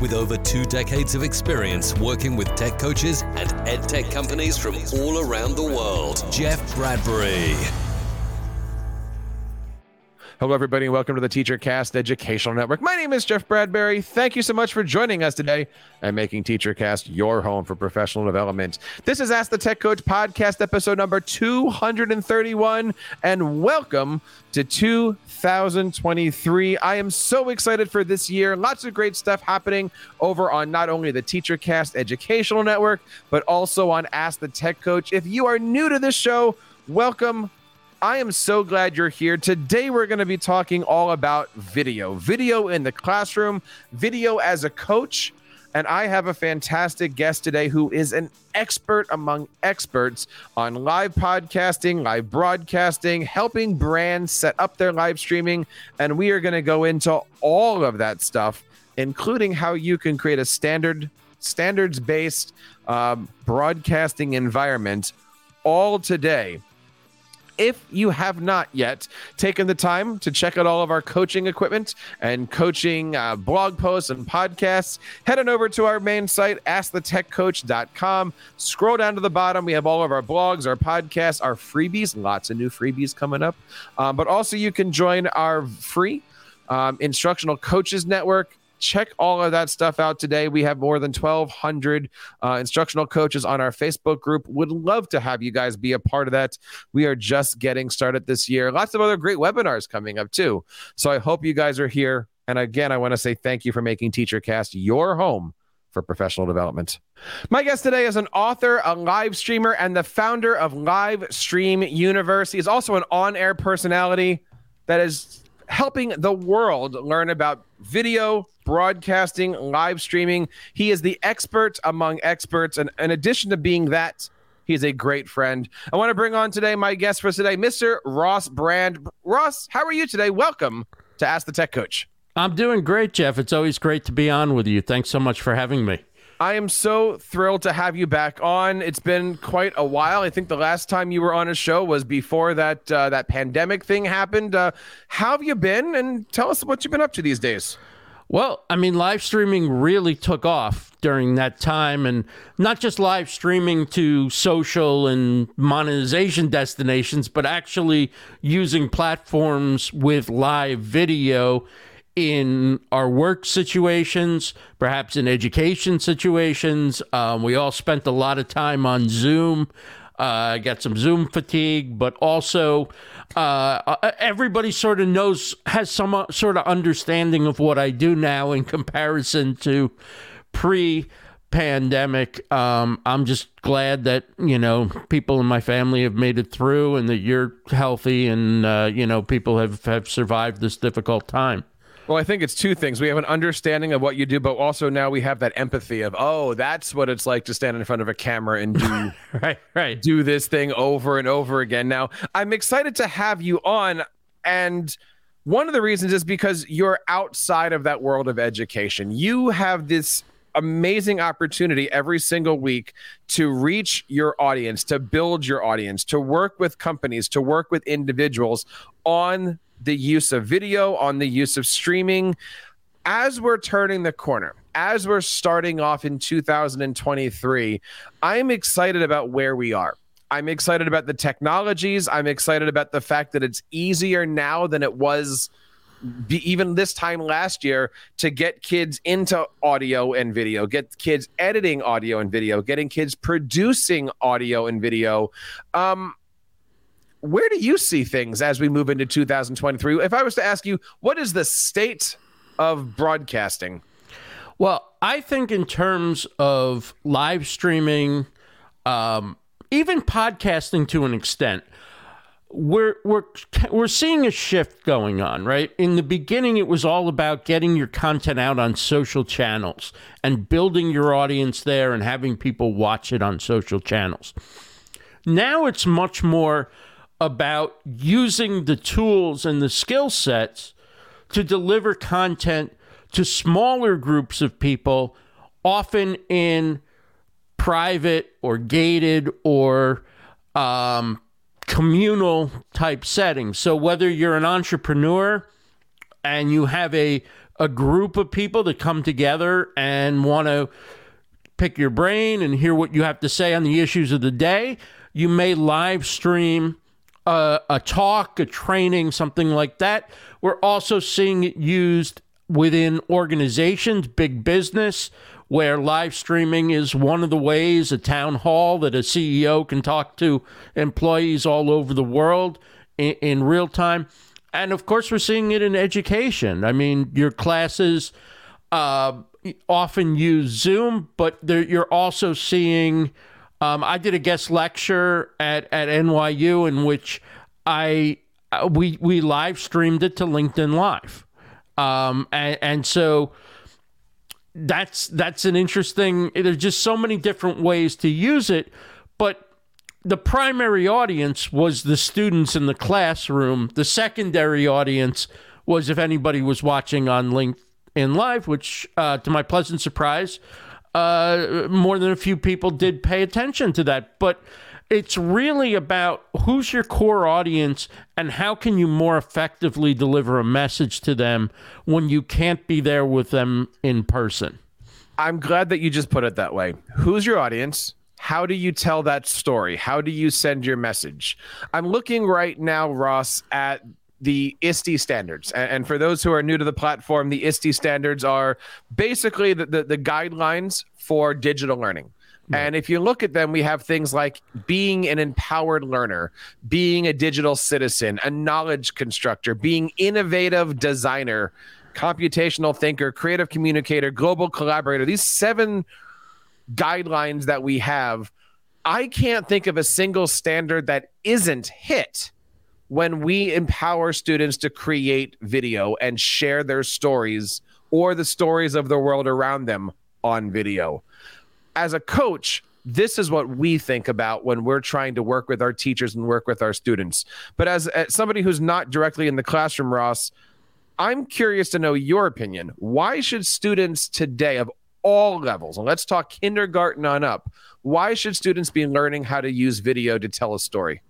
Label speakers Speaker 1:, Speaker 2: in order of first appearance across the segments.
Speaker 1: with over two decades of experience working with tech coaches and ed tech companies from all around the world, Jeff Bradbury.
Speaker 2: Hello, everybody, and welcome to the TeacherCast Educational Network. My name is Jeff Bradbury. Thank you so much for joining us today and making TeacherCast your home for professional development. This is Ask the Tech Coach podcast, episode number 231, and welcome to 2023. I am so excited for this year. Lots of great stuff happening over on not only the TeacherCast Educational Network, but also on Ask the Tech Coach. If you are new to this show, welcome. I am so glad you're here. Today, we're going to be talking all about video, video in the classroom, video as a coach. And I have a fantastic guest today who is an expert among experts on live podcasting, live broadcasting, helping brands set up their live streaming. And we are going to go into all of that stuff, including how you can create a standard, standards based um, broadcasting environment all today if you have not yet taken the time to check out all of our coaching equipment and coaching uh, blog posts and podcasts, head on over to our main site, askthetechcoach.com. Scroll down to the bottom. We have all of our blogs, our podcasts, our freebies, lots of new freebies coming up. Um, but also, you can join our free um, instructional coaches network check all of that stuff out today. We have more than 1,200 uh, instructional coaches on our Facebook group. Would love to have you guys be a part of that. We are just getting started this year. Lots of other great webinars coming up too. So I hope you guys are here. And again, I want to say thank you for making TeacherCast your home for professional development. My guest today is an author, a live streamer, and the founder of Live Stream Universe. He is also an on air personality that is helping the world learn about video, broadcasting, live streaming. He is the expert among experts. And in addition to being that, he's a great friend. I want to bring on today my guest for today, Mr. Ross Brand. Ross, how are you today? Welcome to Ask the Tech Coach.
Speaker 3: I'm doing great, Jeff. It's always great to be on with you. Thanks so much for having me.
Speaker 2: I am so thrilled to have you back on. It's been quite a while. I think the last time you were on a show was before that uh, that pandemic thing happened. Uh, how have you been? And tell us what you've been up to these days.
Speaker 3: Well, I mean, live streaming really took off during that time, and not just live streaming to social and monetization destinations, but actually using platforms with live video in our work situations, perhaps in education situations. Um, we all spent a lot of time on Zoom. I uh, got some Zoom fatigue, but also uh, uh everybody sort of knows, has some uh, sort of understanding of what I do now in comparison to pre pandemic. Um, I'm just glad that, you know, people in my family have made it through and that you're healthy and, uh, you know, people have, have survived this difficult time.
Speaker 2: Well, I think it's two things. We have an understanding of what you do, but also now we have that empathy of, oh, that's what it's like to stand in front of a camera and do
Speaker 3: right, right,
Speaker 2: do this thing over and over again. Now, I'm excited to have you on, and one of the reasons is because you're outside of that world of education. You have this amazing opportunity every single week to reach your audience, to build your audience, to work with companies, to work with individuals on the use of video, on the use of streaming. As we're turning the corner, as we're starting off in 2023, I'm excited about where we are. I'm excited about the technologies. I'm excited about the fact that it's easier now than it was even this time last year to get kids into audio and video, get kids editing audio and video, getting kids producing audio and video. Um, where do you see things as we move into 2023? If I was to ask you, what is the state of broadcasting?
Speaker 3: Well, I think in terms of live streaming, um, even podcasting to an extent, we're we're we're seeing a shift going on, right? In the beginning, it was all about getting your content out on social channels and building your audience there and having people watch it on social channels Now it's much more about using the tools and the skill sets to deliver content to smaller groups of people, often in private or gated or um, communal type settings. So whether you're an entrepreneur and you have a a group of people that come together and want to pick your brain and hear what you have to say on the issues of the day, you may live stream a, a talk, a training, something like that. We're also seeing it used within organizations, big business, where live streaming is one of the ways, a town hall that a CEO can talk to employees all over the world in, in real time. And of course, we're seeing it in education. I mean, your classes uh, often use Zoom, but you're also seeing. Um, I did a guest lecture at, at NYU in which I uh, we we live streamed it to LinkedIn Live, um, and, and so that's that's an interesting. There's just so many different ways to use it, but the primary audience was the students in the classroom. The secondary audience was if anybody was watching on LinkedIn Live, which, uh, to my pleasant surprise, uh, more than a few people did pay attention to that. But it's really about who's your core audience and how can you more effectively deliver a message to them when you can't be there with them in person.
Speaker 2: I'm glad that you just put it that way. Who's your audience? how do you tell that story? How do you send your message? I'm looking right now, Ross, at the ISTE standards. And, for those who are new to the platform, the ISTE standards are basically the, the, the guidelines for digital learning. And if you look at them, we have things like being an empowered learner, being a digital citizen, a knowledge constructor, being innovative designer, computational thinker, creative communicator, global collaborator. These seven guidelines that we have, I can't think of a single standard that isn't hit when we empower students to create video and share their stories or the stories of the world around them on video. As a coach, this is what we think about when we're trying to work with our teachers and work with our students. But as, as somebody who's not directly in the classroom, Ross, I'm curious to know your opinion. Why should students today of all levels, and let's talk kindergarten on up. Why should students be learning how to use video to tell a story?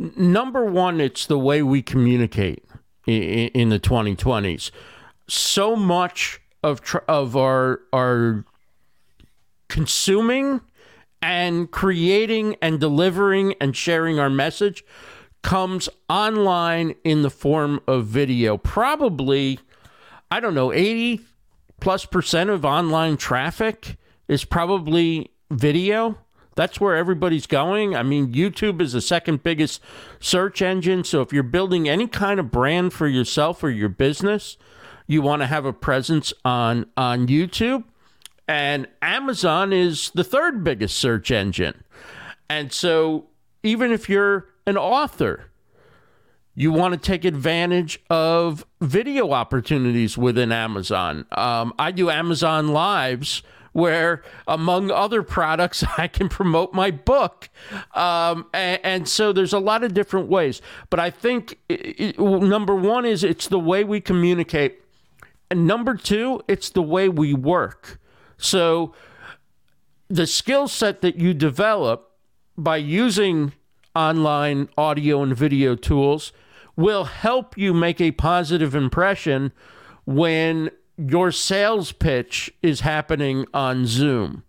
Speaker 3: Number one, it's the way we communicate in, the 2020s. So much of of our our consuming and creating and delivering and sharing our message comes online in the form of video. Probably, I don't know, 80 plus percent of online traffic is probably video. That's where everybody's going. I mean, YouTube is the second biggest search engine. So if you're building any kind of brand for yourself or your business, you want to have a presence on on YouTube. And Amazon is the third biggest search engine. And so even if you're an author, you want to take advantage of video opportunities within Amazon. Um, I do Amazon Lives where, among other products, I can promote my book. Um, and, and, so there's a lot of different ways. But I think it, number one is it's the way we communicate. And number two, it's the way we work. So the skill set that you develop by using online audio and video tools will help you make a positive impression when your sales pitch is happening on Zoom,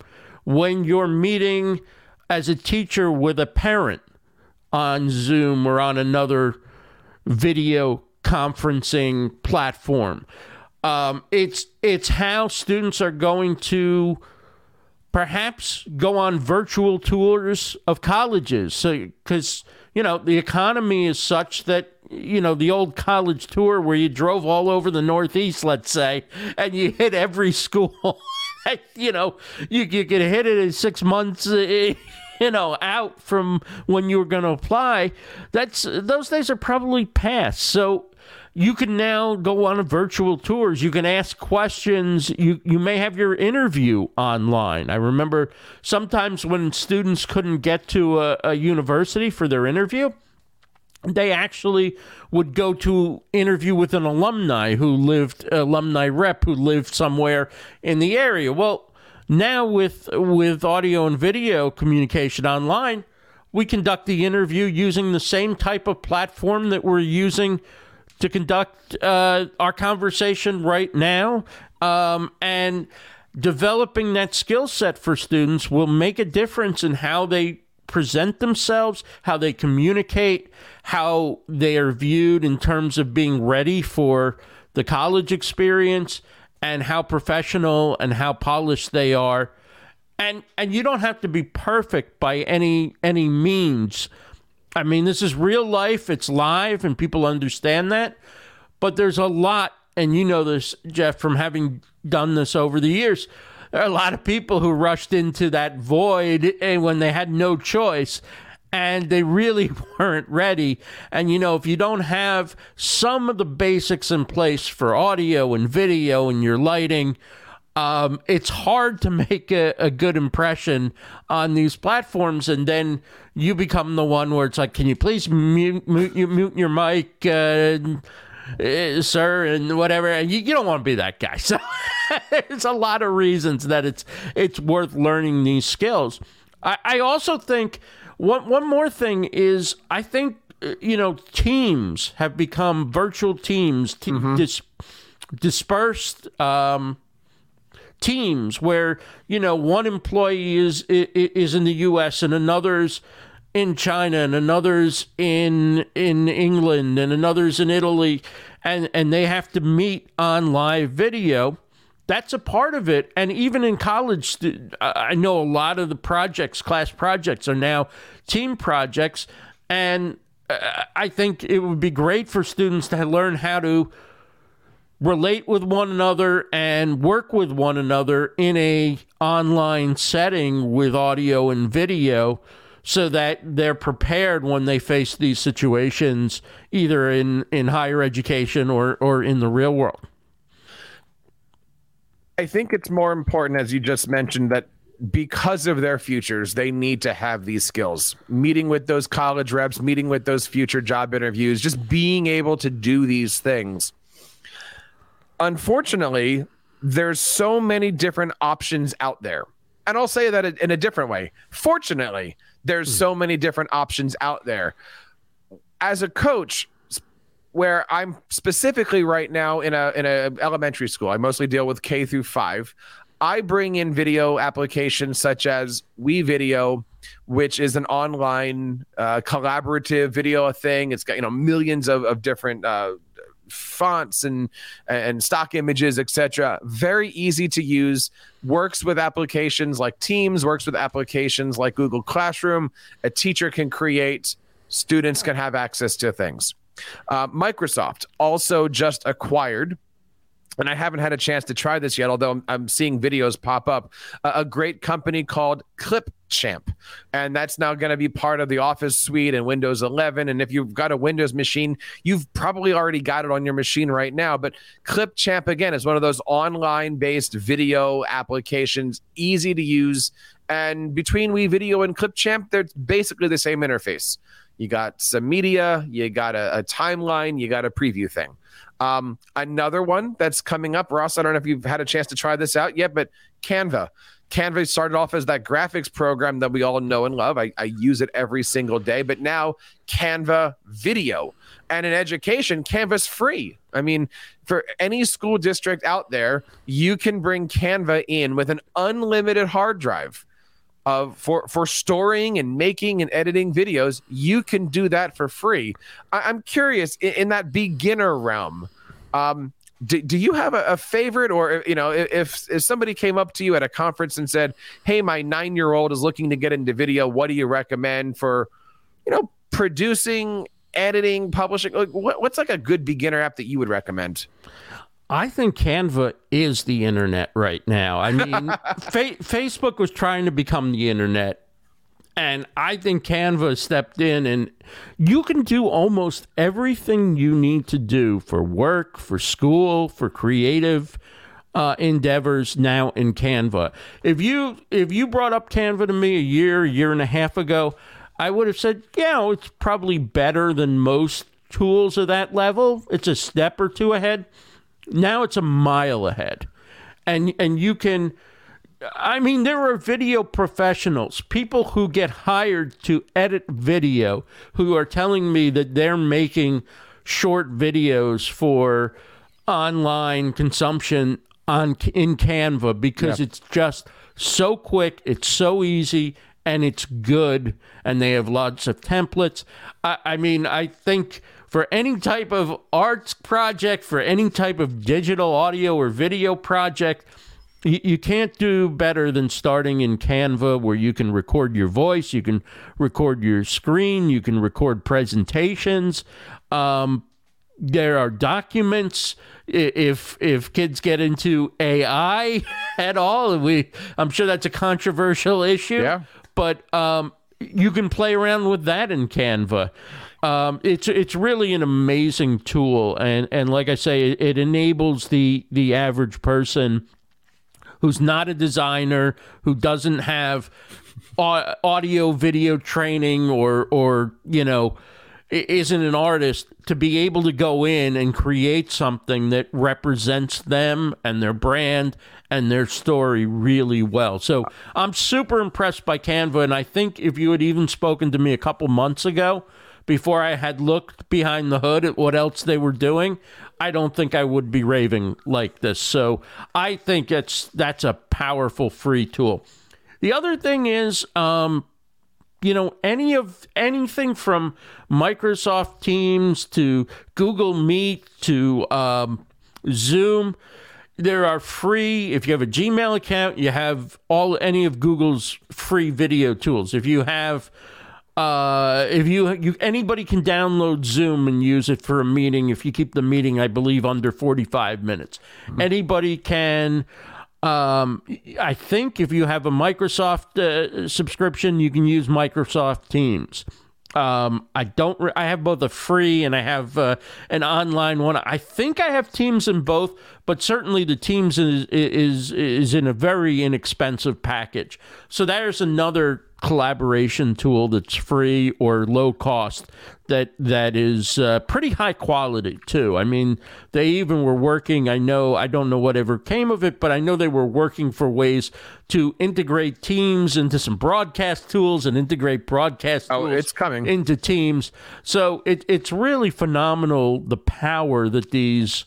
Speaker 3: when you're meeting as a teacher with a parent on Zoom or on another video conferencing platform. Um, it's it's how students are going to perhaps go on virtual tours of colleges. So because you know the economy is such that you know, the old college tour where you drove all over the Northeast, let's say, and you hit every school. you know, you, you could hit it in six months. Uh, you know, out from when you were going to apply. That's those days are probably past. So you can now go on virtual tours. You can ask questions. You you may have your interview online. I remember sometimes when students couldn't get to a, a university for their interview, they actually would go to interview with an alumni who lived alumni rep who lived somewhere in the area. Well, now with with audio and video communication online, we conduct the interview using the same type of platform that we're using to conduct uh, our conversation right now. Um, and developing that skill set for students will make a difference in how they present themselves, how they communicate, how they are viewed in terms of being ready for the college experience, and how professional and how polished they are. And and you don't have to be perfect by any any means. I mean, this is real life, it's live and people understand that. But there's a lot and you know this Jeff from having done this over the years there are a lot of people who rushed into that void and when they had no choice and they really weren't ready. And you know, if you don't have some of the basics in place for audio and video and your lighting, um, it's hard to make a, a, good impression on these platforms, and then you become the one where it's like, "Can you please mute, mute, mute your mic?" Uh, uh, sir, and whatever. And you, you don't want to be that guy. So there's a lot of reasons that it's it's worth learning these skills. I, I also think one one more thing is I think uh, you know teams have become virtual teams, t- mm-hmm. dis- dispersed. Um, teams where you know one employee is is in the U.S. and another's in China and another's in in England and another's in Italy and and they have to meet on live video. That's a part of it. And even in college I know a lot of the projects class projects are now team projects. And uh, I think it would be great for students to learn how to relate with one another and work with one another in a online setting with audio and video so that they're prepared when they face these situations, either in, in higher education or, or in the real world.
Speaker 2: I think it's more important, as you just mentioned, that because of their futures, they need to have these skills. Meeting with those college reps, meeting with those future job interviews, just being able to do these things. Unfortunately, there's so many different options out there. And I'll say that in a different way. Fortunately, there's mm. so many different options out there. As a coach, where I'm specifically right now in a in a elementary school, I mostly deal with K through five. I bring in video applications such as WeVideo, which is an online uh, collaborative video thing. It's got you know millions of, of different uh, fonts and and stock images, etc. Very easy to use. Works with applications like Teams. Works with applications like Google Classroom. A teacher can create. Students can have access to things. Uh, Microsoft also just acquired and I haven't had a chance to try this yet, although I'm, I'm seeing videos pop up. A great company called Clipchamp, and that's now going to be part of the Office suite and Windows 11. And if you've got a Windows machine, you've probably already got it on your machine right now. But Clipchamp again is one of those online-based video applications, easy to use. And between WeVideo and Clipchamp, they're basically the same interface. You got some media, you got a, a timeline, you got a preview thing. Um, another one that's coming up, Ross. I don't know if you've had a chance to try this out yet, but Canva. Canva started off as that graphics program that we all know and love. I, I use it every single day, but now Canva video. And in education, Canva's free. I mean, for any school district out there, you can bring Canva in with an unlimited hard drive for for storing and making and editing videos you can do that for free. I, am curious in, in, that beginner realm um, do, do you have a, a, favorite? Or you know if if somebody came up to you at a conference and said hey my nine year old is looking to get into video. What do you recommend for you know producing editing publishing? Like what, what's like a good beginner app that you would recommend
Speaker 3: I think Canva is the internet right now. I mean, fa- Facebook was trying to become the internet And I think Canva stepped in and you can do almost everything you need to do for work, for school, for creative uh, endeavors now in Canva. If you if you brought up Canva to me a year, year and a half ago, I would have said, yeah, it's probably better than most tools of that level. It's a step or two ahead. Now it's a mile ahead. And and you can I mean, there are video professionals, people who get hired to edit video, who are telling me that they're making short videos for online consumption on in Canva because it's just so quick, it's so easy, and it's good, and they have lots of templates. I, I mean, I think for any type of arts project, for any type of digital audio or video project you, can't do better than starting in Canva where you can record your voice, you can record your screen, you can record presentations. Um, there are documents. If if kids get into AI at all, we I'm sure that's a controversial issue.
Speaker 2: Yeah.
Speaker 3: But um, you can play around with that in Canva. Um, it's it's really an amazing tool, and and like I say, it, it enables the the average person who's not a designer, who doesn't have audio video training or or you know isn't an artist to be able to go in and create something that represents them and their brand and their story really well. So I'm super impressed by Canva and I think if you had even spoken to me a couple months ago before I had looked behind the hood at what else they were doing, I don't think I would be raving like this. So I think it's that's a powerful free tool. The other thing is, um, you know, any of anything from Microsoft Teams to Google Meet to um, Zoom. There are free. If you have a Gmail account, you have all any of Google's free video tools. If you have uh, if you, you anybody can download Zoom and use it for a meeting if you keep the meeting, I believe, under 45 minutes. Mm-hmm. Anybody can. Um, I think if you have a Microsoft uh, subscription, you can use Microsoft Teams. Um, I don't. Re- I have both a free and I have uh, an online one. I think I have Teams in both, but certainly the Teams is is is in a very inexpensive package. So there's another collaboration tool that's free or low cost that that is uh, pretty high quality too. I mean, they even were working. I know I don't know whatever came of it, but I know they were working for ways to integrate Teams into some broadcast tools and integrate broadcast
Speaker 2: oh, it's coming
Speaker 3: into Teams. So it, it's really phenomenal the power that these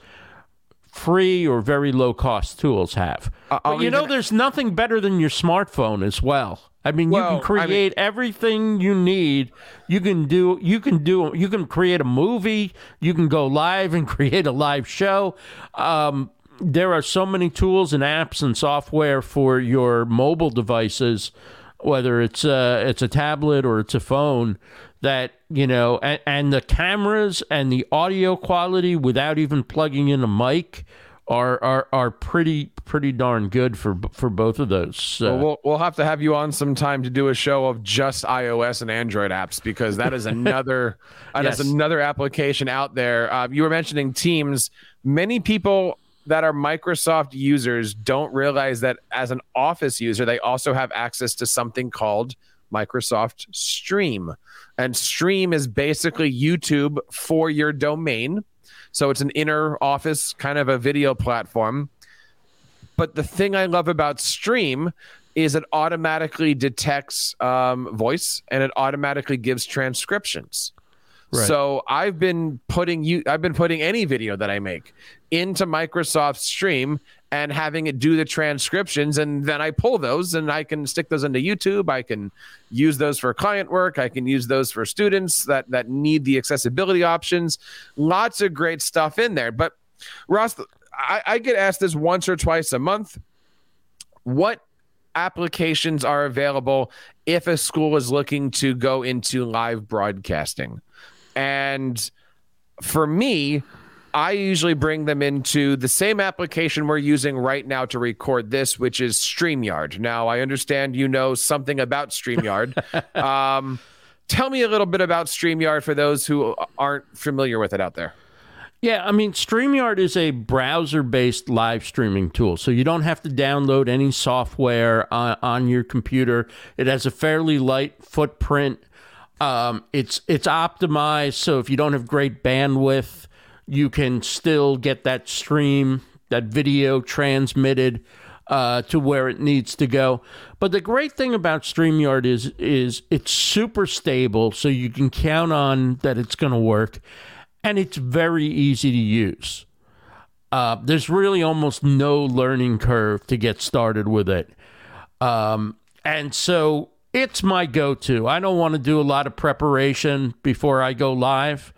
Speaker 3: free or very low cost tools have. Uh, you know, there's nothing better than your smartphone as well. I mean, well, you can create I mean, everything you need. You can do. You can do. You can create a movie. You can go live and create a live show. Um, there are so many tools and apps and software for your mobile devices, whether it's a, it's a tablet or it's a phone, that you know, and, and the cameras and the audio quality without even plugging in a mic are are are pretty pretty darn good for for both of those.
Speaker 2: Uh, well, we'll we'll have to have you on sometime to do a show of just iOS and Android apps because that is another that yes. is another application out there. Uh, you were mentioning Teams. Many people that are Microsoft users don't realize that as an Office user, they also have access to something called Microsoft Stream. And Stream is basically YouTube for your domain. So it's an inner office kind of a video platform. But the thing I love about Stream is it automatically detects um, voice and it automatically gives transcriptions. Right. So I've been putting you I've been putting any video that I make into Microsoft Stream and having it do the transcriptions and then I pull those and I can stick those into YouTube. I can use those for client work. I can use those for students that that need the accessibility options. Lots of great stuff in there. But Ross, I, I get asked this once or twice a month. What applications are available if a school is looking to go into live broadcasting? And for me, I usually bring them into the same application we're using right now to record this, which is StreamYard. Now, I understand you know something about StreamYard. um, tell me a little bit about StreamYard for those who aren't familiar with it out there.
Speaker 3: Yeah, I mean, StreamYard is a browser based live streaming tool. So you don't have to download any software on, on your computer. It has a fairly light footprint. Um, it's it's optimized so if you don't have great bandwidth, you can still get that stream, that video transmitted uh, to where it needs to go. But the great thing about StreamYard is is it's super stable, so you can count on that it's going to work, and it's very easy to use. Uh, there's really almost no learning curve to get started with it, um, and so it's my go-to. I don't want to do a lot of preparation before I go live.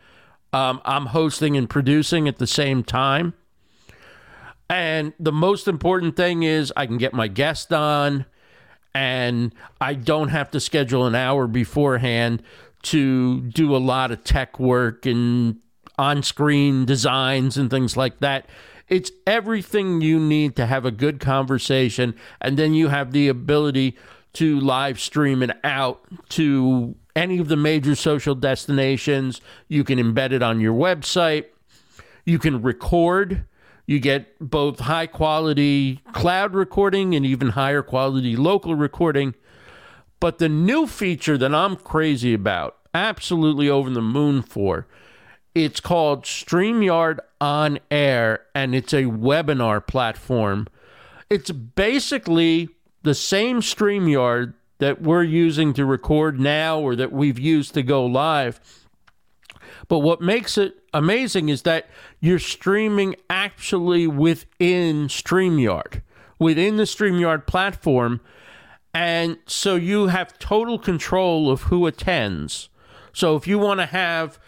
Speaker 3: Um, I'm hosting and producing at the same time. And the most important thing is I can get my guest on and I don't have to schedule an hour beforehand to do a lot of tech work and on screen designs and things like that. It's everything you need to have a good conversation. And then you have the ability to live stream it out to any of the major social destinations. You can embed it on your website. You can record. You get both high quality cloud recording and even higher quality local recording. But the new feature that I'm crazy about, absolutely over the moon for, it's called StreamYard On Air and it's a webinar platform. It's basically the same StreamYard that we're using to record now or that we've used to go live. But what makes it amazing is that you're streaming actually within StreamYard, within the StreamYard platform. And so you have total control of who attends. So if you want to have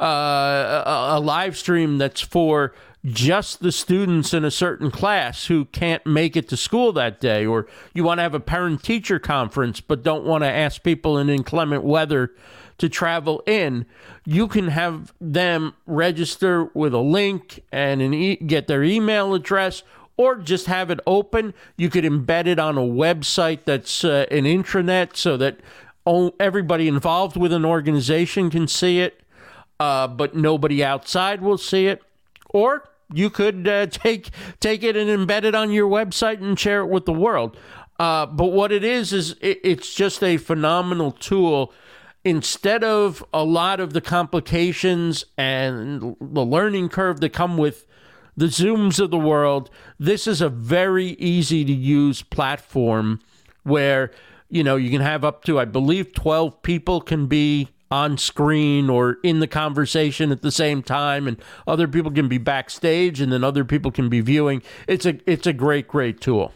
Speaker 3: uh, a, a live stream that's for just the students in a certain class who can't make it to school that day, or you want to have a parent teacher conference but don't want to ask people in inclement weather to travel in, you can have them register with a link and an e- get their email address or just have it open. You could embed it on a website that's uh, an intranet so that everybody involved with an organization can see it, uh, but nobody outside will see it. Or you could uh, take take it and embed it on your website and share it with the world. Uh, but what it is is it, it's just a phenomenal tool. Instead of a lot of the complications and the learning curve that come with the Zooms of the world, this is a very easy to use platform where you know you can have up to I believe 12 people can be on screen or in the conversation at the same time and other people can be backstage and then other people can be viewing it's a it's a great great tool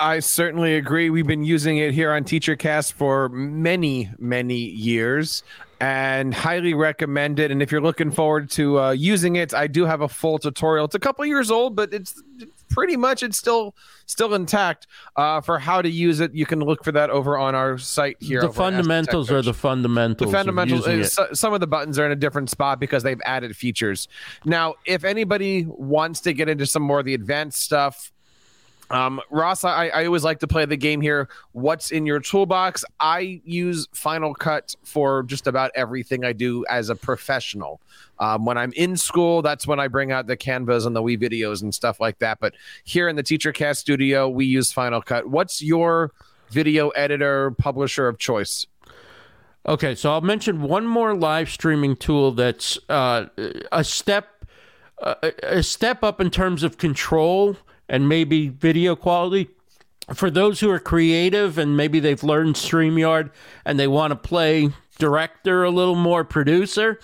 Speaker 2: I certainly agree. We've been using it here on TeacherCast for many, many years and highly recommend it. And if you're looking forward to uh, using it, I do have a full tutorial. It's a couple years old, but it's pretty much it's still still intact uh, for how to use it. You can look for that over on our site here.
Speaker 3: The fundamentals are the fundamentals.
Speaker 2: The fundamentals.
Speaker 3: Of
Speaker 2: some of the buttons are in a different spot because they've added features. Now, if anybody wants to get into some more of the advanced stuff, um, Ross, I, I always like to play the game here. What's in your toolbox? I use Final Cut for just about everything I do as a professional. Um, when I'm in school, that's when I bring out the canvas and the WeVideos and stuff like that. But here in the TeacherCast studio, we use Final Cut. What's your video editor publisher of choice?
Speaker 3: Okay, so I'll mention one more live streaming tool that's uh, a step uh, a step up in terms of control and maybe video quality. For those who are creative and maybe they've learned StreamYard and they want to play director a little more, producer,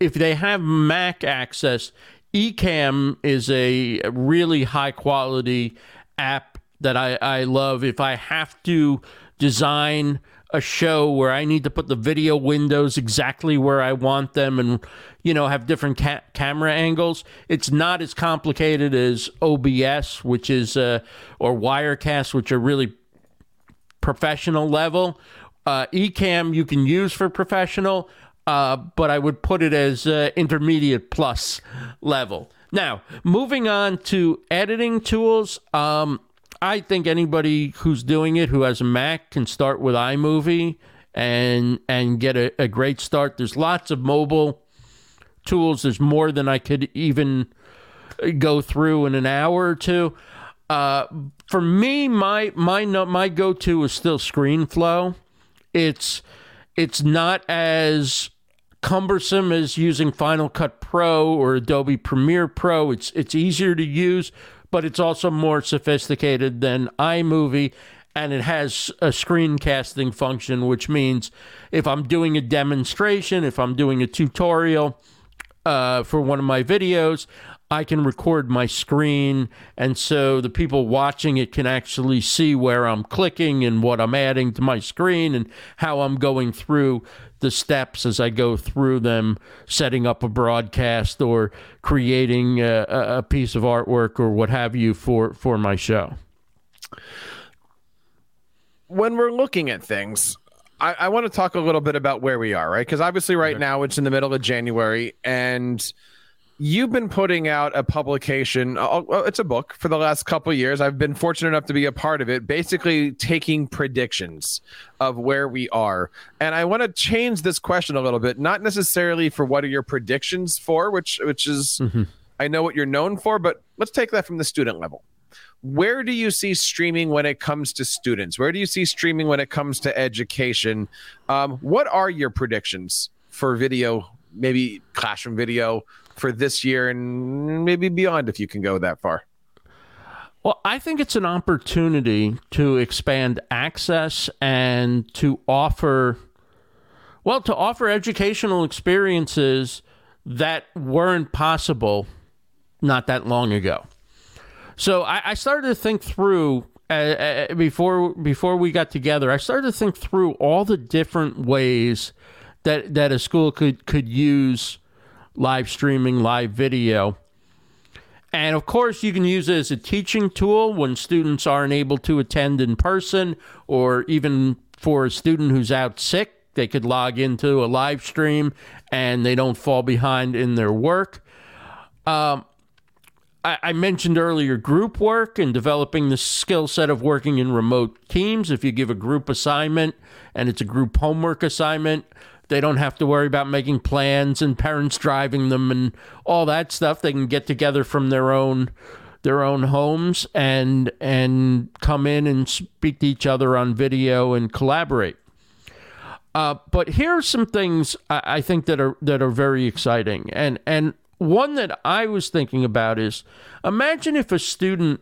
Speaker 3: if they have Mac access, Ecamm is a really high quality app that I, I love. If I have to design a show where I need to put the video windows exactly where I want them and you know have different ca- camera angles. It's not as complicated as OBS, which is uh, or Wirecast, which are really professional level. Uh, Ecamm you can use for professional. uh, but I would put it as uh, intermediate plus level. Now, moving on to editing tools, um, I think anybody who's doing it who has a Mac can start with iMovie and and get a, a great start. There's lots of mobile tools. There's more than I could even go through in an hour or two. Uh, for me, my my my go to is still ScreenFlow. It's it's not as cumbersome as using Final Cut Pro or Adobe Premiere Pro. It's it's easier to use, but it's also more sophisticated than iMovie and it has a screencasting function which means if I'm doing a demonstration, if I'm doing a tutorial uh, for one of my videos, I can record my screen, and so the people watching it can actually see where I'm clicking and what I'm adding to my screen and how I'm going through the steps as I go through them, setting up a broadcast or creating a, a piece of artwork or what have you for, for my show.
Speaker 2: When we're looking at things, I, I want to talk a little bit about where we are, right? Because obviously, right now it's in the middle of January, and you've been putting out a publication it's a book for the last couple years. I've been fortunate enough to be a part of it basically taking predictions of where we are. And i want to change this question a little bit not necessarily for what are your predictions for which which is mm-hmm. i know what you're known for but let's take that from the student level. Where do you see streaming when it comes to students? Where do you see streaming when it comes to education? Um, what are your predictions for video maybe classroom video for this year and maybe beyond if you can go that far?
Speaker 3: Well, I think it's an opportunity to expand access and to offer, well, to offer educational experiences that weren't possible not that long ago. So I, I started to think through uh, uh, before before we got together. I started to think through all the different ways that that a school could could use live streaming, live video. And of course, you can use it as a teaching tool when students aren't able to attend in person, or even for a student who's out sick, they could log into a live stream and they don't fall behind in their work. Um, I, I mentioned earlier group work and developing the skill set of working in remote teams. If you give a group assignment and it's a group homework assignment, they don't have to worry about making plans and parents driving them and all that stuff. They can get together from their own their own homes and and come in and speak to each other on video and collaborate. Uh, but here are some things I, I think that are that are very exciting, and and one that I was thinking about is imagine if a student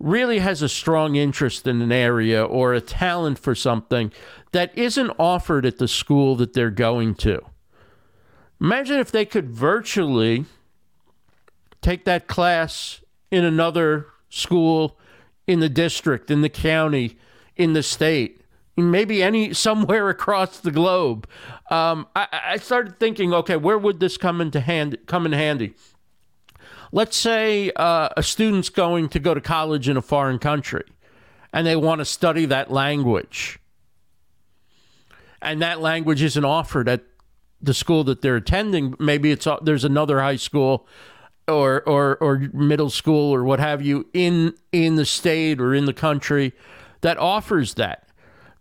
Speaker 3: really has a strong interest in an area or a talent for something that isn't offered at the school that they're going to. Imagine if they could virtually take that class in another school in the district, in the county, in the state, maybe any somewhere across the globe. Um, I, I started thinking, okay, where would this come into hand? Come in handy? Let's say uh, a student's going to go to college in a foreign country, and they want to study that language and that language isn't offered at the school that they're attending, maybe it's uh, there's another high school or or or middle school or what have you in in the state or in the country that offers that.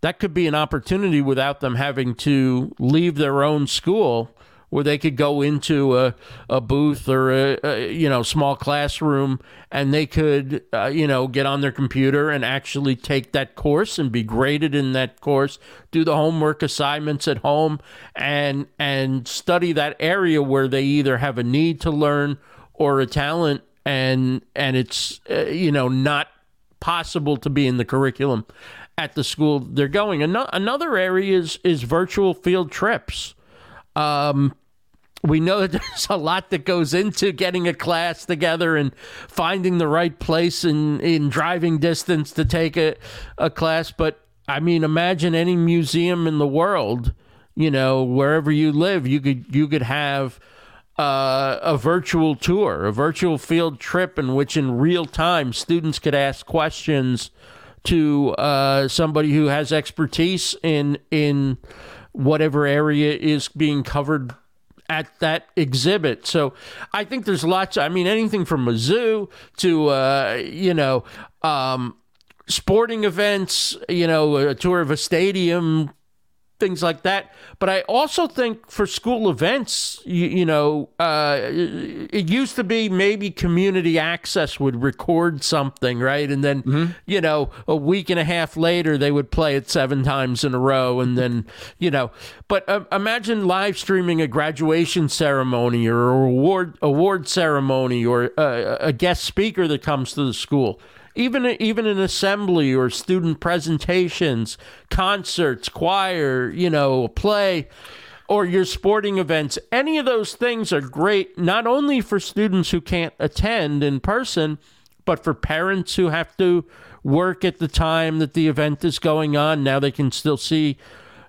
Speaker 3: That could be an opportunity without them having to leave their own school where they could go into a, a booth or a, a you know small classroom and they could uh, you know get on their computer and actually take that course and be graded in that course do the homework assignments at home and and study that area where they either have a need to learn or a talent. And and it's uh, you know not possible to be in the curriculum at the school they're going. Another area is is virtual field trips um, we know that there's a lot that goes into getting a class together and finding the right place in, in driving distance to take a, a class. But I mean, imagine any museum in the world, you know, wherever you live, you could you could have uh, a virtual tour, a virtual field trip in which in real time students could ask questions to uh, somebody who has expertise in in whatever area is being covered at that exhibit. So I think there's lots. I mean, anything from a zoo to uh, you know. Um, sporting events, you know, a tour of a stadium, things like that. But I also think for school events, you, you know, uh, it used to be maybe community access would record something, right? And then, mm-hmm. you know, a week and a half later, they would play it seven times in a row. And then, you know, but uh, imagine live streaming a graduation ceremony or a award, award ceremony or uh, a guest speaker that comes to the school even even an assembly or student presentations, concerts, choir, you know, play or your sporting events, any of those things are great not only for students who can't attend in person, but for parents who have to work at the time that the event is going on. Now they can still see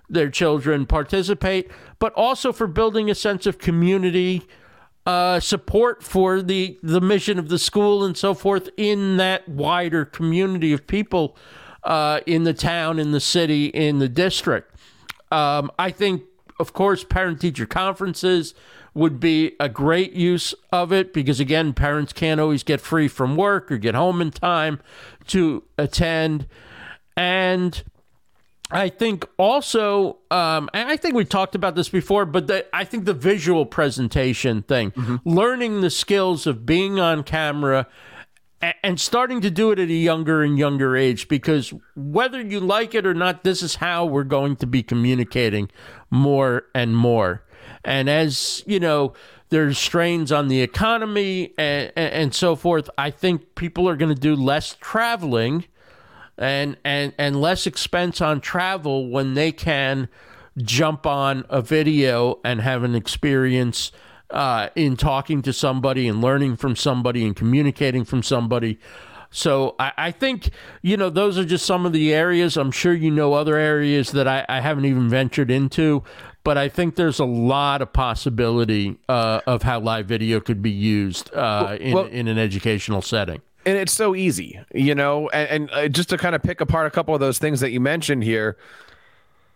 Speaker 3: their children participate, but also for building a sense of community uh, support for the the mission of the school and so forth in that wider community of people uh, in the town, in the city, in the district. Um, I think, of course, parent teacher conferences would be a great use of it because again, parents can't always get free from work or get home in time to attend, and I think also, um, I think we talked about this before, but the, I think the visual presentation thing, mm-hmm. learning the skills of being on camera and starting to do it at a younger and younger age, because whether you like it or not, this is how we're going to be communicating more and more. And as you know, there's strains on the economy and, and so forth. I think people are going to do less traveling and and and less expense on travel when they can jump on a video and have an experience uh, in talking to somebody and learning from somebody and communicating from somebody. So I, I, think, you know, those are just some of the areas. I'm sure you know other areas that I, I haven't even ventured into, but I think there's a lot of possibility uh, of how live video could be used uh, in, well, in an educational setting
Speaker 2: and it's so easy, you know. And, and uh, just to kind of pick apart a couple of those things that you mentioned here,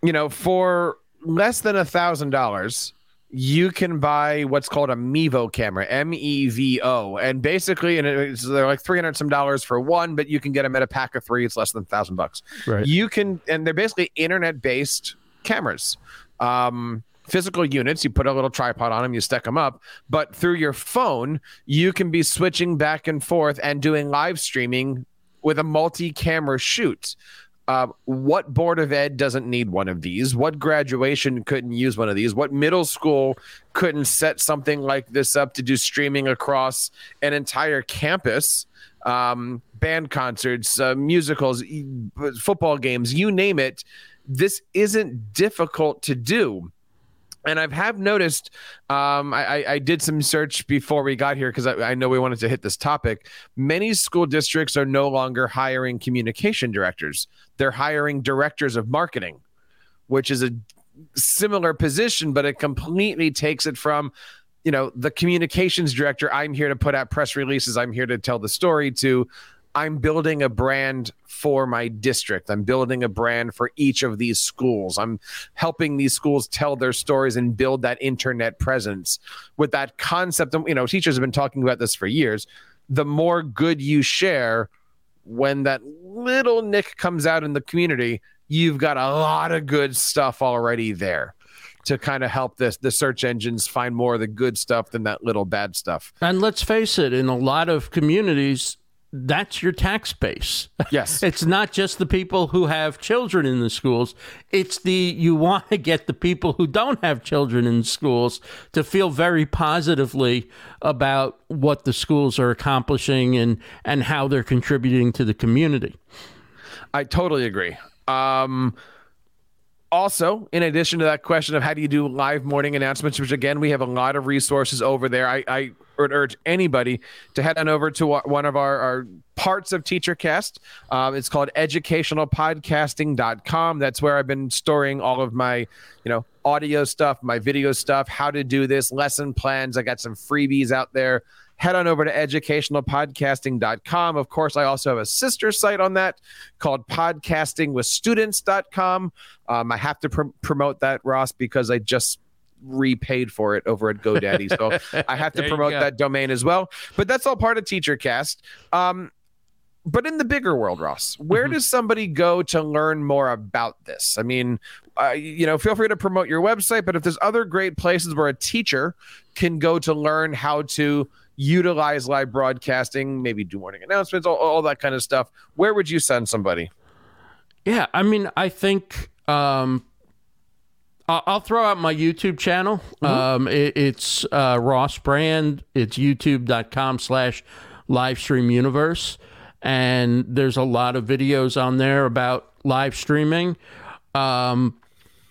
Speaker 2: you know, for less than a thousand dollars, you can buy what's called a Mevo camera, M E V O, and basically, and it's they're like three hundred some dollars for one, but you can get them at a pack of three. It's less than a thousand bucks.
Speaker 3: Right.
Speaker 2: You can, and they're basically internet based cameras. Um, physical units. You put a little tripod on them, you stick them up. But through your phone, you can be switching back and forth and doing live streaming with a multi camera shoot. Uh, what board of ed doesn't need one of these? What graduation couldn't use one of these? What middle school couldn't set something like this up to do streaming across an entire campus? Um, band concerts, uh, musicals, football games, you name it. This isn't difficult to do and I have have noticed, um, I, I, did some search before we got here because I, I, know we wanted to hit this topic. Many school districts are no longer hiring communication directors; they're hiring directors of marketing, which is a similar position, but it completely takes it from, you know, the communications director. I'm here to put out press releases. I'm here to tell the story. To I'm building a brand for my district. I'm building a brand for each of these schools. I'm helping these schools tell their stories and build that internet presence with that concept. You know, teachers have been talking about this for years. The more good you share, when that little nick comes out in the community, you've got a lot of good stuff already there to kind of help this the search engines find more of the good stuff than that little bad stuff.
Speaker 3: And let's face it, in a lot of communities, that's your tax base.
Speaker 2: Yes.
Speaker 3: it's not just the people who have children in the schools. It's the you want to get the people who don't have children in schools to feel very positively about what the schools are accomplishing and and how they're contributing to the community.
Speaker 2: I totally agree. Um also, in addition to that question of how do you do live morning announcements, which again, we have a lot of resources over there. I, I would urge anybody to head on over to one of our, our parts of TeacherCast. Um, it's called educationalpodcasting.com. That's where I've been storing all of my, you know, audio stuff, my video stuff, how to do this, lesson plans. I got some freebies out there head on over to educationalpodcasting.com. Of course, I also have a sister site on that called podcastingwithstudents.com. Um, I have to pr- promote that, Ross, because I just repaid for it over at GoDaddy. So I have to promote that domain as well. But that's all part of TeacherCast. Um, but in the bigger world, Ross, where mm-hmm. does somebody go to learn more about this? I mean, uh, you know, feel free to promote your website, but if there's other great places where a teacher can go to learn how to utilize live broadcasting, maybe do morning announcements, all, all that kind of stuff, where would you send somebody?
Speaker 3: Yeah, I mean, I think um, I'll throw out my YouTube channel. Mm-hmm. Um, it, it's uh, Ross Brand. It's youtube.com slash livestream universe and there's a lot of videos on there about live streaming. Um,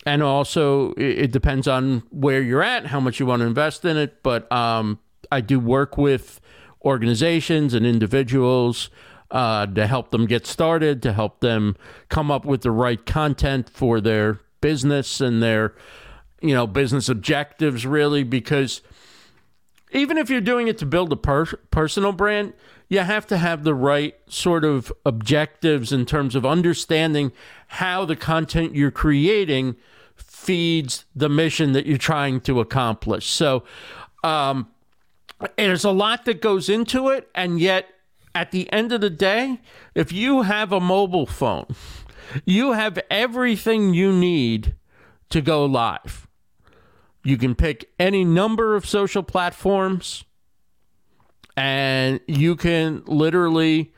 Speaker 3: and also, it, it, depends on where you're at, how much you want to invest in it. But um, I do work with organizations and individuals uh, to help them get started, to help them come up with the right content for their business and their, you know, business objectives. Really, because even if you're doing it to build a per- personal brand, you have to have the right sort of objectives in terms of understanding how the content you're creating feeds the mission that you're trying to accomplish. So, um, there's a lot that goes into it, and yet at the end of the day, if you have a mobile phone, you have everything you need to go live. You can pick any number of social platforms and you can literally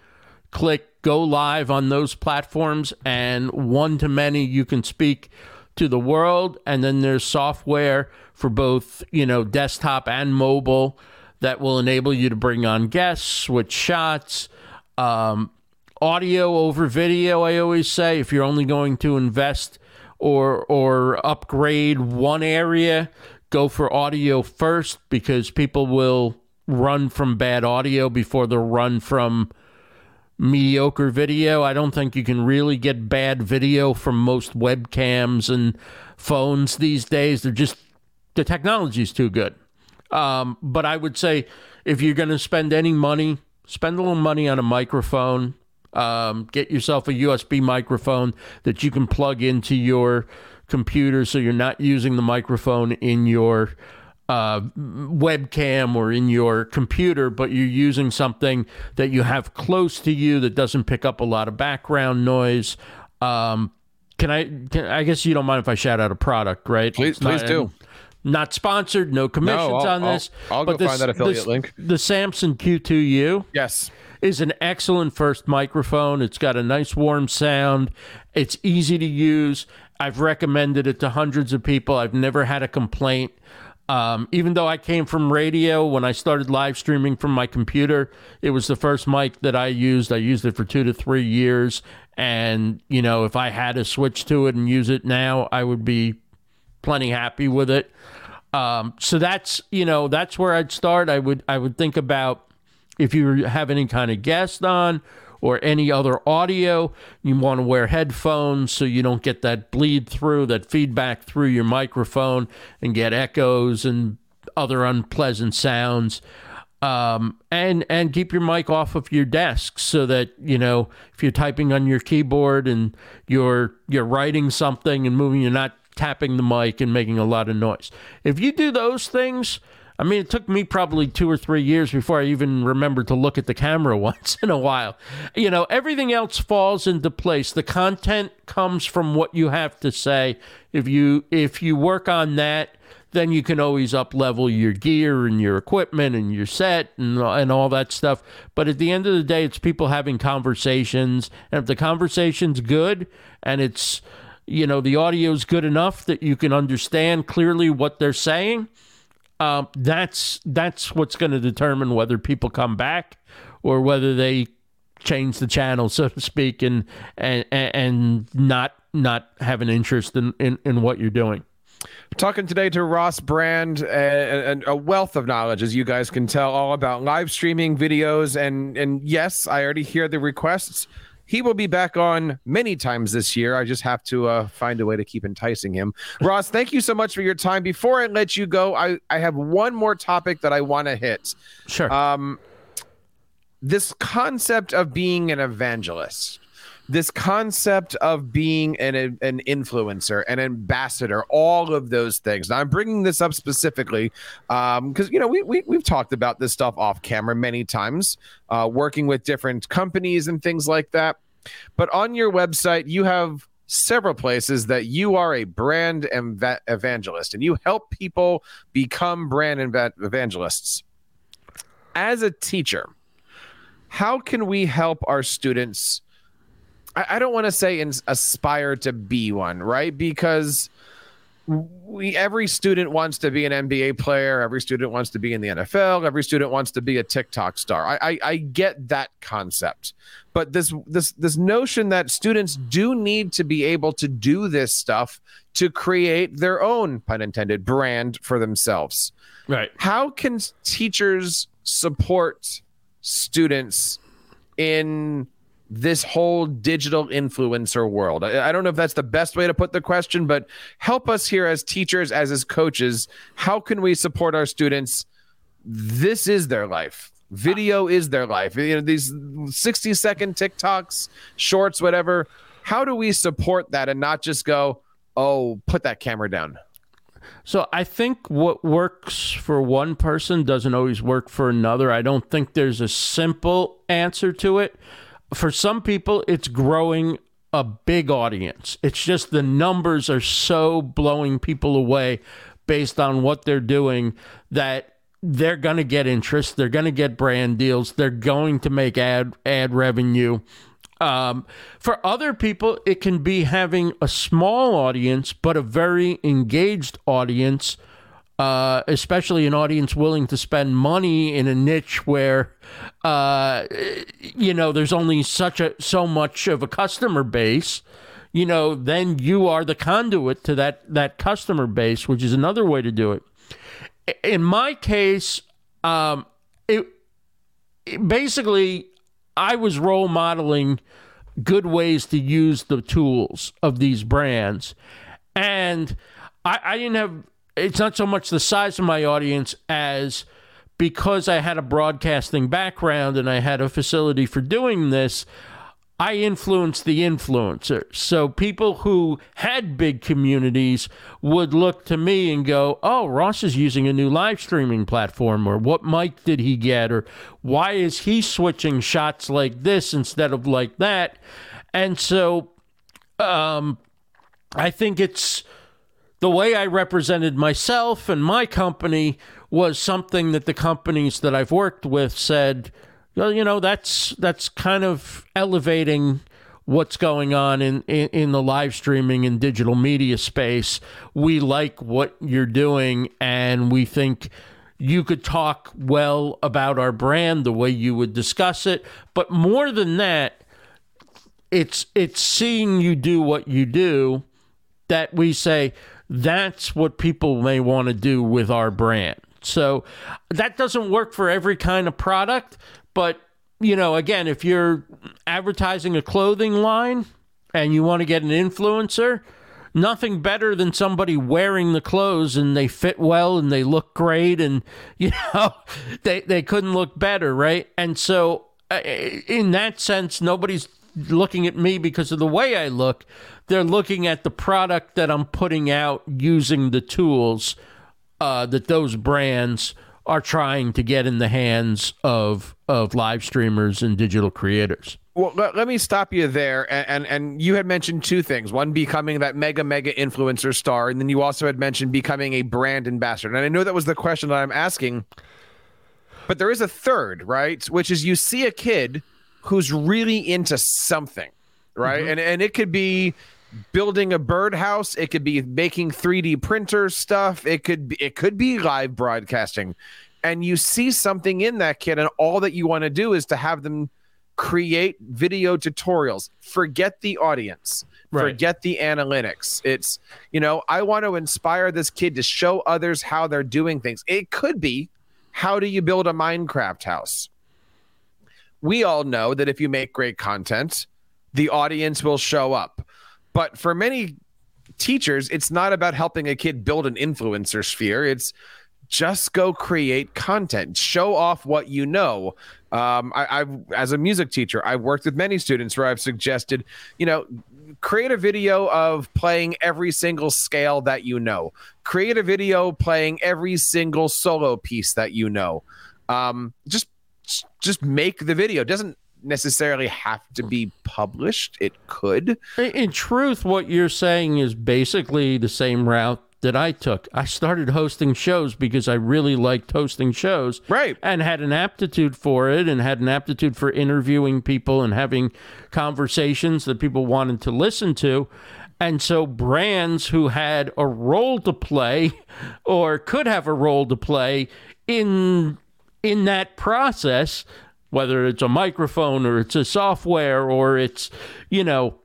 Speaker 3: click go live on those platforms and one to many you can speak to the world and then there's software for both you know desktop and mobile that will enable you to bring on guests switch shots um, audio over video i always say if you're only going to invest or or upgrade one area go for audio first because people will run from bad audio before the run from mediocre video. I don't think you can really get bad video from most webcams and phones these days. They're just the technology is too good. Um, but I would say if you're going to spend any money, spend a little money on a microphone. Um, get yourself a USB microphone that you can plug into your computer so you're not using the microphone in your uh, webcam or in your computer, but you're using something that you have close to you that doesn't pick up a lot of background noise. Um, can I? Can, I guess you don't mind if I shout out a product, right?
Speaker 2: Please, please do.
Speaker 3: Not sponsored, no commissions
Speaker 2: no,
Speaker 3: on this.
Speaker 2: I'll, I'll but go find that affiliate
Speaker 3: this,
Speaker 2: link.
Speaker 3: The Samson Q2U.
Speaker 2: Yes
Speaker 3: is an excellent first microphone. It's got a nice warm sound. It's easy to use. I've recommended it to hundreds of people. I've never had a complaint. Um, even though I came from radio, when I started live streaming from my computer, it was the first mic that I used. I used it for two to three years. And, you know, if I had to switch to it and use it now, I would be plenty happy with it. Um, so that's, you know, that's where I'd start. I would, I would think about if you have any kind of guest on or any other audio. You want to wear headphones so you don't get that bleed through, that feedback through your microphone and get echoes and other unpleasant sounds. Um, and and keep your mic off of your desk so that you know if you're typing on your keyboard and you're you're writing something and moving, you're not tapping the mic and making a lot of noise. If you do those things, I mean, it took me probably two or three years before I even remembered to look at the camera once in a while. You know, everything else falls into place. The content comes from what you have to say. If you if you work on that, then you can always up level your gear and your equipment and your set and and all that stuff. But at the end of the day, it's people having conversations, and if the conversation's good and it's you know the audio's good enough that you can understand clearly what they're saying um, that's that's what's going to determine whether people come back or whether they change the channel, so to speak, and and and not not have an interest in in, in what you're doing.
Speaker 2: Talking today to Ross Brand and a wealth of knowledge, as you guys can tell, all about live streaming videos. And and yes, I already hear the requests He will be back on many times this year. I just have to uh, find a way to keep enticing him. Ross, thank you so much for your time. Before I let you go, I, I have one more topic that I want to hit.
Speaker 3: Sure.
Speaker 2: Um, this concept of being an evangelist this concept of being an an influencer, an ambassador, all of those things. Now, I'm bringing this up specifically because um, you know we, we we've talked about this stuff off camera many times, uh, working with different companies and things like that. But on your website, you have several places that you are a brand ev- evangelist and you help people become brand ev- evangelists. As a teacher, how can we help our students? I, I don't want to say in, aspire to be one, right? Because we every student wants to be an NBA player, every student wants to be in the NFL, every student wants to be a TikTok star. I, I, I get that concept, but this this this notion that students do need to be able to do this stuff to create their own pun intended brand for themselves.
Speaker 3: Right.
Speaker 2: How can teachers support students in this whole digital influencer world? I, I, don't know if that's the best way to put the question, but help us here as teachers, as as coaches. How can we support our students? This is their life. Video is their life. You know, these 60 second TikToks, shorts, whatever. How do we support that and not just go, oh, put that camera down?
Speaker 3: So I think what works for one person doesn't always work for another. I don't think there's a simple answer to it for some people, it's growing a big audience. It's just the numbers are so blowing people away based on what they're doing that they're going to get interest. They're going to get brand deals. They're going to make ad ad revenue. Um, for other people, it can be having a small audience but a very engaged audience uh, especially an audience willing to spend money in a niche where, uh, you know, there's only such a so much of a customer base. You know, then you are the conduit to that that customer base, which is another way to do it. In my case, um, it, it basically I was role modeling good ways to use the tools of these brands, and I, I didn't have it's not so much the size of my audience as because I had a broadcasting background and I had a facility for doing this, I influenced the influencers. So people who had big communities would look to me and go, "Oh, Ross is using a new live streaming platform or what mic did he get or why is he switching shots like this instead of like that?" And so um I think it's the way I represented myself and my company was something that the companies that I've worked with said, well, you know, that's that's kind of elevating what's going on in, in, in, the live streaming and digital media space. We like what you're doing, and we think you could talk well about our brand the way you would discuss it. But more than that, it's it's seeing you do what you do that we say, that's what people may want to do with our brand. So that doesn't work for every kind of product, but you know, again, if you're advertising a clothing line and you want to get an influencer, nothing better than somebody wearing the clothes and they fit well and they look great and you know, they they couldn't look better, right? And so uh, in that sense, nobody's looking at me because of the way I look they're looking at the product that I'm putting out using the tools uh, that those brands are trying to get in the hands of of live streamers and digital creators.
Speaker 2: Well, let, let me stop you there. And, and, and you had mentioned two things: one becoming that mega mega influencer star, and then you also had mentioned becoming a brand ambassador. And I know that was the question that I'm asking, but there is a third, right? Which is you see a kid who's really into something, right? Mm-hmm. And and it could be building a birdhouse. It could be making 3D printer stuff. It could be, it could be live broadcasting. And you see something in that kid, and all that you want to do is to have them create video tutorials. Forget the audience. Right. Forget the analytics. It's, you know, I want to inspire this kid to show others how they're doing things. It could be how do you build a Minecraft house? We all know that if you make great content, the audience will show up. But for many teachers, it's not about helping a kid build an influencer sphere. It's just go create content, show off what you know. Um, I, I've, as a music teacher, I've worked with many students where I've suggested, you know, create a video of playing every single scale that you know. Create a video playing every single solo piece that you know. Um, just just make the video. It doesn't necessarily have to be published. It could.
Speaker 3: In truth, what you're saying is basically the same route that I took. I started hosting shows because I really liked hosting shows.
Speaker 2: Right.
Speaker 3: And had an aptitude for it and had an aptitude for interviewing people and having conversations that people wanted to listen to. And so brands who had a role to play or could have a role to play in in that process, whether it's a microphone or it's a software or it's, you know,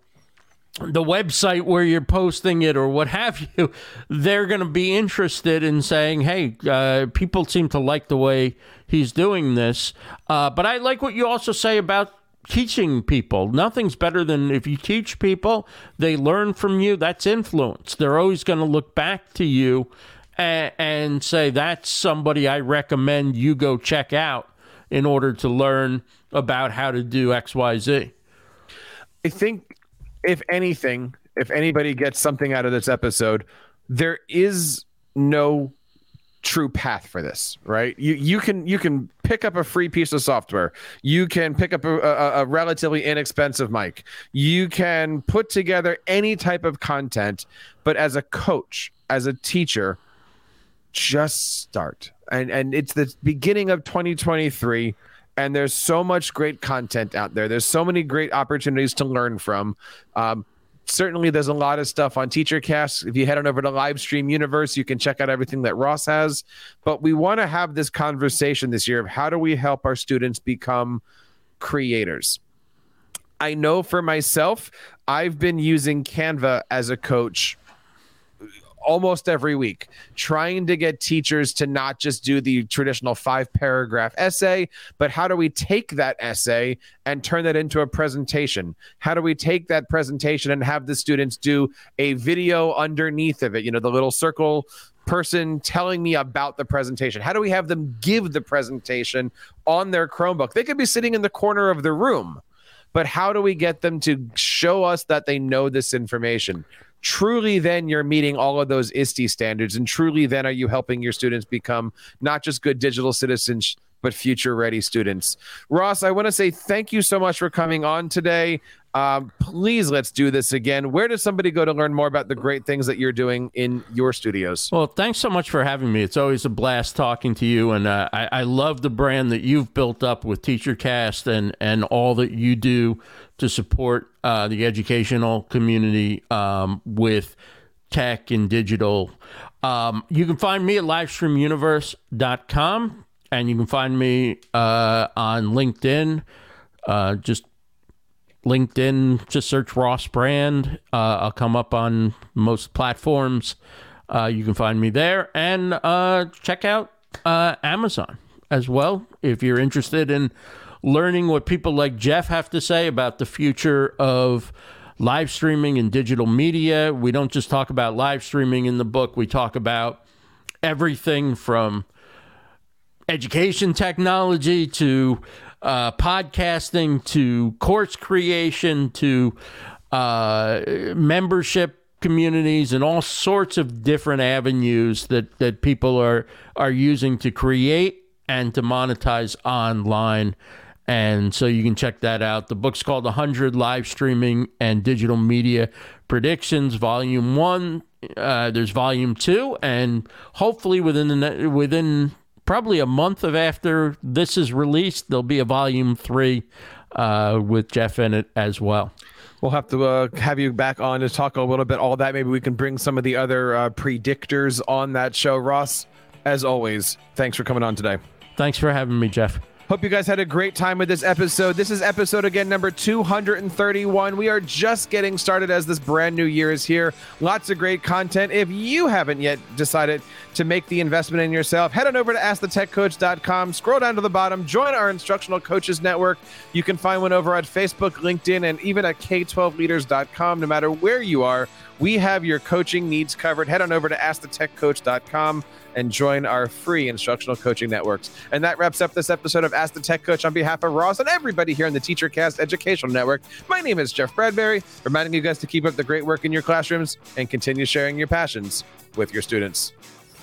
Speaker 3: the website where you're posting it or what have you, they're going to be interested in saying, hey, uh, people seem to like the way he's doing this. Uh, but I like what you also say about teaching people. Nothing's better than if you teach people, they learn from you. That's influence. They're always going to look back to you and, and say, that's somebody I recommend you go check out in order to learn about how to do XYZ.
Speaker 2: I think if anything, if anybody gets something out of this episode, there is no true path for this, right? You you can you can pick up a free piece of software. You can pick up a, a, a, relatively inexpensive mic. You can put together any type of content, but as a coach, as a teacher, just start. And and it's the beginning of 2023 and there's so much great content out there. There's so many great opportunities to learn from. Um, certainly, there's a lot of stuff on TeacherCast. If you head on over to Livestream Universe, you can check out everything that Ross has. But we want to have this conversation this year of how do we help our students become creators. I know for myself, I've been using Canva as a coach almost every week, trying to get teachers to not just do the traditional five paragraph essay, but how do we take that essay and turn that into a presentation? How do we take that presentation and have the students do a video underneath of it? You know, the little circle person telling me about the presentation? How do we have them give the presentation on their Chromebook? They could be sitting in the corner of the room, but how do we get them to show us that they know this information? Truly then you're meeting all of those ISTE standards and truly then are you helping your students become not just good digital citizens but future ready students. Ross, I want to say thank you so much for coming on today. Um, please let's do this again. Where does somebody go to learn more about the great things that you're doing in your studios?
Speaker 3: Well, thanks so much for having me. It's always a blast talking to you, and uh, I, I love the brand that you've built up with TeacherCast and and all that you do to support uh, the educational community um, with tech and digital. Um, you can find me at livestreamuniverse.com and you can find me uh, on LinkedIn. Uh, just LinkedIn, just search Ross Brand. Uh, I'll come up on most platforms. Uh, you can find me there and uh, check out Amazon as well if you're interested in learning what people like Jeff have to say about the future of live streaming and digital media. We don't just talk about live streaming in the book, we talk about everything from education technology to uh, podcasting to course creation to uh, membership communities and all sorts of different avenues that, that people are are using to create and to monetize online and so you can check that out. The book's called 100 Live Streaming and Digital Media Predictions, Volume 1. Uh, there's Volume 2, and hopefully within the, within probably a month of after this is released, there'll be a Volume 3 uh, with Jeff in it as well.
Speaker 2: We'll have to uh, have you back on to talk a little bit all that. Maybe we can bring some of the other uh, predictors on that show. Ross, as always, thanks for coming on today.
Speaker 3: Thanks for having me, Jeff.
Speaker 2: Hope you guys had a great time with this episode. This is episode again number 231. We are just getting started as this brand new year is here. Lots of great content. If you haven't yet decided to make the investment in yourself, head on over to askthetechcoach.com, scroll down to the bottom, join our instructional coaches network. You can find one over at Facebook, LinkedIn, and even at k12leaders.com. No matter where you are, we have your coaching needs covered. Head on over to askthetechcoach.com and join our free instructional coaching networks. And that wraps up this episode of Ask the Tech Coach on behalf of Ross and everybody here in the TeacherCast Educational Network. My name is Jeff Bradbury, reminding you guys to keep up the great work in your classrooms and continue sharing your passions with your students.